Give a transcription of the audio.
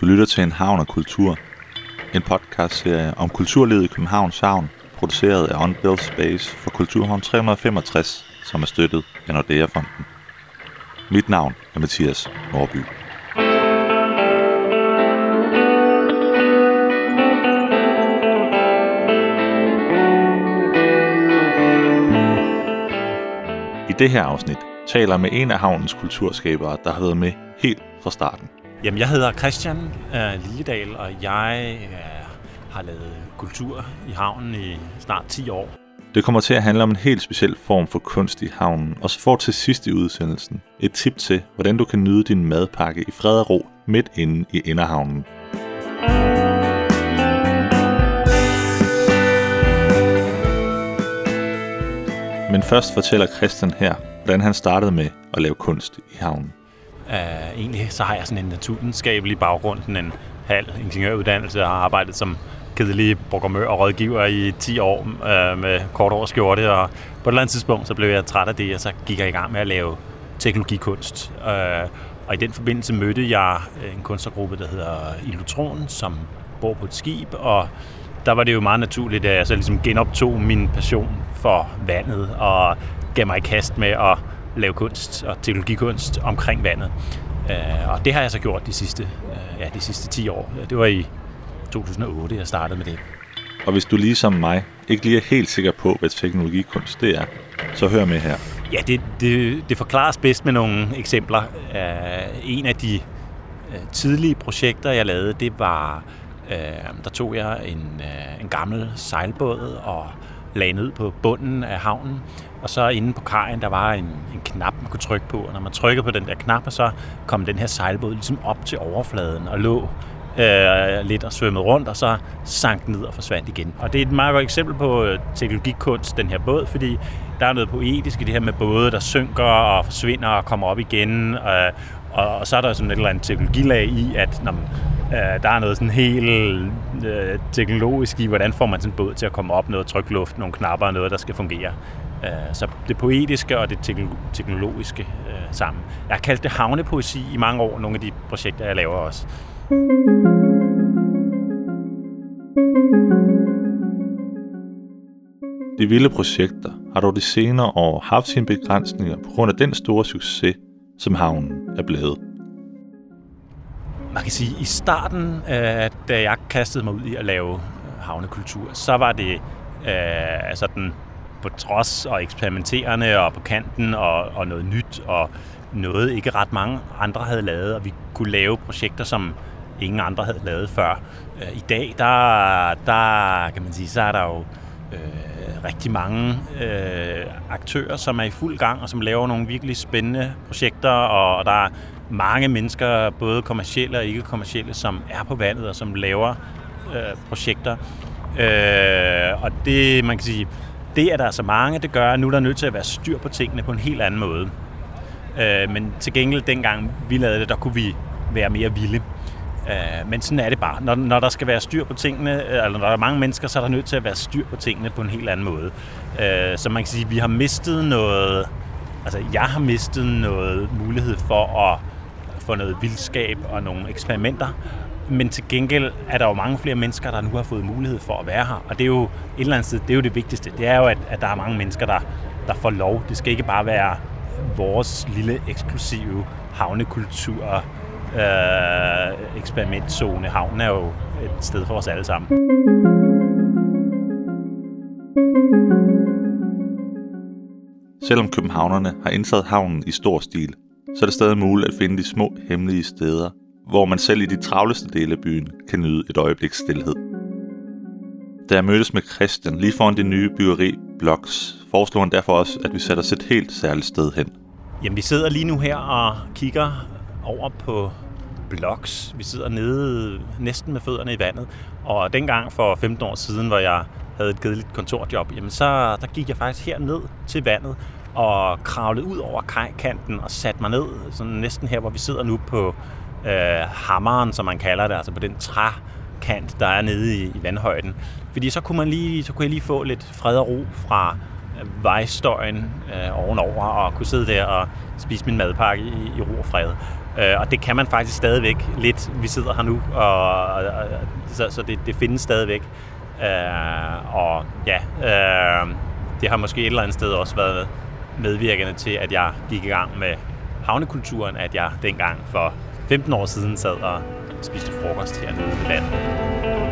Du lytter til En Havn og Kultur, en podcastserie om kulturlivet i Københavns Havn, produceret af Unbuilt Space for Kulturhavn 365, som er støttet af Nordea-fonden. Mit navn er Mathias Norby. I det her afsnit taler med en af havnens kulturskabere, der har været med helt fra starten. Jamen, jeg hedder Christian uh, Lilledal, og jeg uh, har lavet kultur i havnen i snart 10 år. Det kommer til at handle om en helt speciel form for kunst i havnen, og så får til sidst i udsendelsen et tip til, hvordan du kan nyde din madpakke i fred og ro midt inde i Inderhavnen. Men først fortæller Christian her, hvordan han startede med at lave kunst i havnen. Uh, egentlig så har jeg sådan en naturvidenskabelig baggrund, en halv ingeniøruddannelse, og har arbejdet som kedelig programmør og rådgiver i 10 år uh, med kort års skjorte, og på et eller andet tidspunkt så blev jeg træt af det, og så gik jeg i gang med at lave teknologikunst. Uh, og i den forbindelse mødte jeg en kunstnergruppe, der hedder Illutron, som bor på et skib, og der var det jo meget naturligt, at jeg så ligesom genoptog min passion for vandet, og gav mig i kast med at lave kunst og teknologikunst omkring vandet. Uh, og det har jeg så gjort de sidste, uh, ja, de sidste 10 år. Det var i 2008, jeg startede med det. Og hvis du ligesom mig ikke lige er helt sikker på, hvad teknologikunst det er, så hør med her. Ja, det, det, det forklares bedst med nogle eksempler. Uh, en af de uh, tidlige projekter, jeg lavede, det var, uh, der tog jeg en, uh, en gammel sejlbåd og lagde ned på bunden af havnen, og så inde på kajen, der var en, en knap, man kunne trykke på, og når man trykkede på den der knap, så kom den her sejlbåd ligesom op til overfladen og lå øh, lidt og svømmede rundt, og så sank ned og forsvandt igen. Og det er et meget godt eksempel på øh, teknologikunst, den her båd, fordi der er noget poetisk i det her med både, der synker og forsvinder og kommer op igen, øh, og, og så er der sådan et eller andet teknologilag i, at når man, øh, der er noget sådan helt øh, teknologisk i, hvordan får man sådan en båd til at komme op, noget trykluft, nogle knapper og noget, der skal fungere. Øh, så det poetiske og det teknologiske øh, sammen. Jeg har kaldt det havnepoesi i mange år, nogle af de projekter, jeg laver også. De vilde projekter har dog de senere år haft sine begrænsninger på grund af den store succes, som havnen er blevet. Man kan sige, at i starten, øh, da jeg kastede mig ud i at lave øh, havnekultur, så var det øh, altså sådan på trods og eksperimenterende og på kanten og, og noget nyt og noget ikke ret mange andre havde lavet, og vi kunne lave projekter, som ingen andre havde lavet før. Øh, I dag, der, der kan man sige, så er der jo øh, rigtig mange øh, aktører, som er i fuld gang og som laver nogle virkelig spændende projekter, og, og der er mange mennesker, både kommercielle og ikke-kommercielle, som er på vandet og som laver øh, projekter. Øh, og det, man kan sige, det er der så mange, det gør, at nu er der nødt til at være styr på tingene på en helt anden måde. Øh, men til gengæld, dengang vi lavede det, der kunne vi være mere vilde. Øh, men sådan er det bare. Når, når der skal være styr på tingene, øh, eller når der er mange mennesker, så er der nødt til at være styr på tingene på en helt anden måde. Øh, så man kan sige, at vi har mistet noget... Altså, jeg har mistet noget mulighed for at for noget vildskab og nogle eksperimenter. Men til gengæld er der jo mange flere mennesker, der nu har fået mulighed for at være her. Og det er jo et eller andet sted, det er jo det vigtigste. Det er jo, at, at der er mange mennesker, der, der får lov. Det skal ikke bare være vores lille eksklusive havnekultur øh, eksperimentzone. Havnen er jo et sted for os alle sammen. Selvom københavnerne har indsat havnen i stor stil, så er det stadig muligt at finde de små hemmelige steder, hvor man selv i de travleste dele af byen kan nyde et øjebliks stillhed. Da jeg mødtes med Christian lige foran det nye byggeri Blocks, foreslog han derfor også, at vi sætter os et helt særligt sted hen. Jamen, vi sidder lige nu her og kigger over på Blocks. Vi sidder nede næsten med fødderne i vandet. Og dengang for 15 år siden, hvor jeg havde et kedeligt kontorjob, jamen så der gik jeg faktisk her ned til vandet og kravlede ud over kajkanten og satte mig ned, sådan næsten her, hvor vi sidder nu på øh, hammeren, som man kalder det, altså på den trækant, der er nede i, i vandhøjden. Fordi så kunne, man lige, så kunne jeg lige få lidt fred og ro fra øh, vejstøjen øh, ovenover og kunne sidde der og spise min madpakke i, i ro og fred. Øh, og det kan man faktisk stadigvæk lidt. Vi sidder her nu, og, og, og så, så det, det findes stadigvæk. Øh, og ja, øh, det har måske et eller andet sted også været medvirkende til, at jeg gik i gang med havnekulturen, at jeg dengang for 15 år siden sad og spiste frokost hernede i landet.